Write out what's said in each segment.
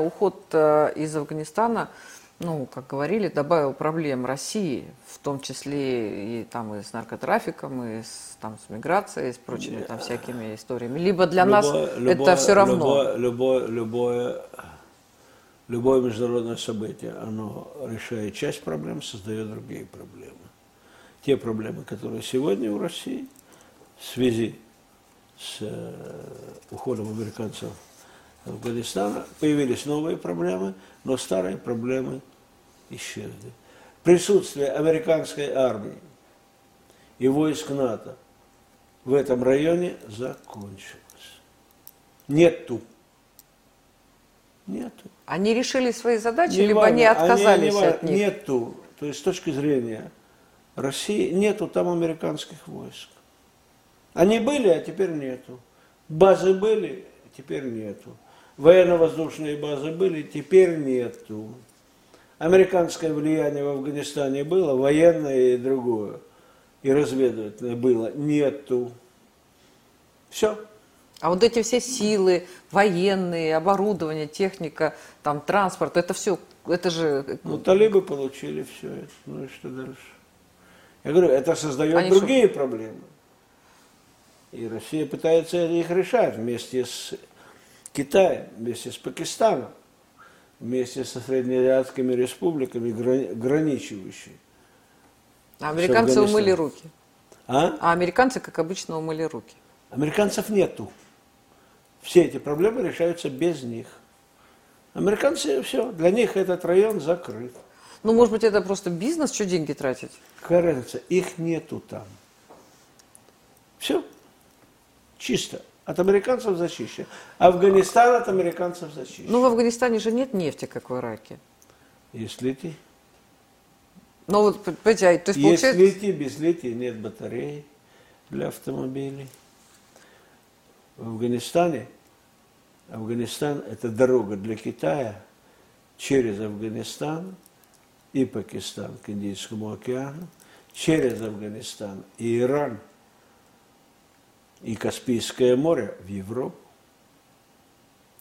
уход э, из Афганистана, ну, как говорили, добавил проблем России, в том числе и там и с наркотрафиком, и с, там, с миграцией, и с прочими там всякими историями. Либо для нас это все равно. Любое, любое, любое, любое международное событие, оно решает часть проблем, создает другие проблемы. Те проблемы, которые сегодня у России в связи с э, уходом американцев Афганистана появились новые проблемы, но старые проблемы исчезли. Присутствие американской армии и войск НАТО в этом районе закончилось. Нету. Нету. Они решили свои задачи, не либо важно, они отказались они, не от них? Нету. То есть с точки зрения России нету там американских войск. Они были, а теперь нету. Базы были, а теперь нету. Военно-воздушные базы были, теперь нету. Американское влияние в Афганистане было, военное и другое, и разведывательное было, нету. Все. А вот эти все силы, военные, оборудование, техника, там, транспорт, это все, это же... Ну, талибы получили все это, ну и что дальше? Я говорю, это создает Они другие что? проблемы. И Россия пытается их решать вместе с Китаем, вместе с Пакистаном, вместе со среднеазиатскими республиками, граничивающими. А американцы умыли руки. А? а американцы, как обычно, умыли руки. Американцев нету. Все эти проблемы решаются без них. Американцы, все, для них этот район закрыт. Ну, может быть, это просто бизнес, что деньги тратить? Какая разница? Их нету там. Все. Чисто. От американцев зачищен. Афганистан от американцев зачищен. Ну, в Афганистане же нет нефти, как в Ираке. Есть литий. Ну, вот, понимаете, то есть, есть получается... литий, без лития нет батарей для автомобилей. В Афганистане, Афганистан – это дорога для Китая через Афганистан и Пакистан к Индийскому океану, через Афганистан и Иран – и Каспийское море в Европу.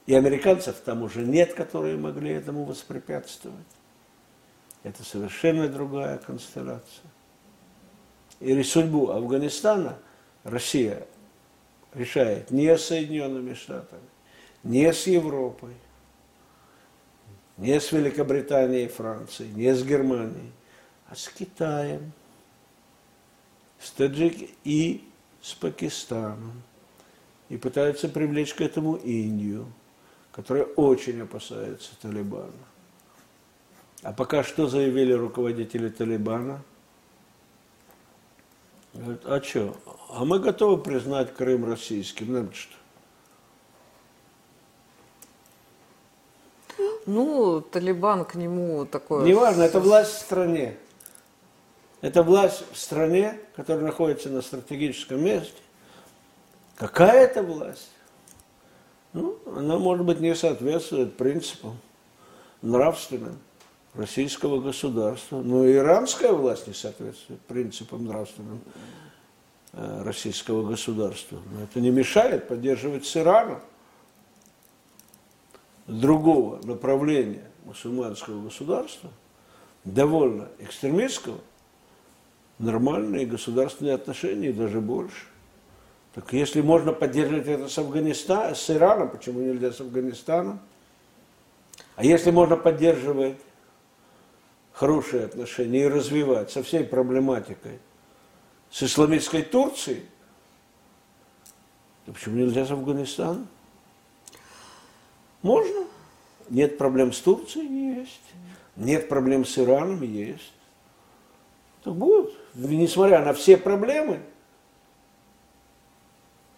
И американцев там уже нет, которые могли этому воспрепятствовать. Это совершенно другая констелляция. Или судьбу Афганистана Россия решает не с Соединенными Штатами, не с Европой, не с Великобританией и Францией, не с Германией, а с Китаем, с Таджик и с Пакистаном и пытаются привлечь к этому Индию, которая очень опасается Талибана. А пока что заявили руководители Талибана? Говорят, а что? А мы готовы признать Крым российским. Нам что? Ну, Талибан к нему такой... Неважно, это власть в стране. Это власть в стране, которая находится на стратегическом месте. Какая это власть? Ну, она, может быть, не соответствует принципам нравственным российского государства. Но и иранская власть не соответствует принципам нравственным э, российского государства. Но это не мешает поддерживать с Ираном другого направления мусульманского государства, довольно экстремистского, нормальные государственные отношения, и даже больше. Так если можно поддерживать это с Афганистаном, с Ираном, почему нельзя с Афганистаном? А если можно поддерживать хорошие отношения и развивать со всей проблематикой с исламистской Турцией, то почему нельзя с Афганистаном? Можно. Нет проблем с Турцией? Есть. Нет проблем с Ираном? Есть. Так будет несмотря на все проблемы,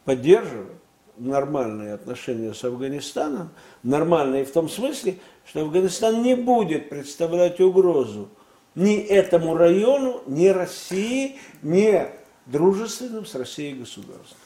поддерживать нормальные отношения с Афганистаном, нормальные в том смысле, что Афганистан не будет представлять угрозу ни этому району, ни России, ни дружественным с Россией государством.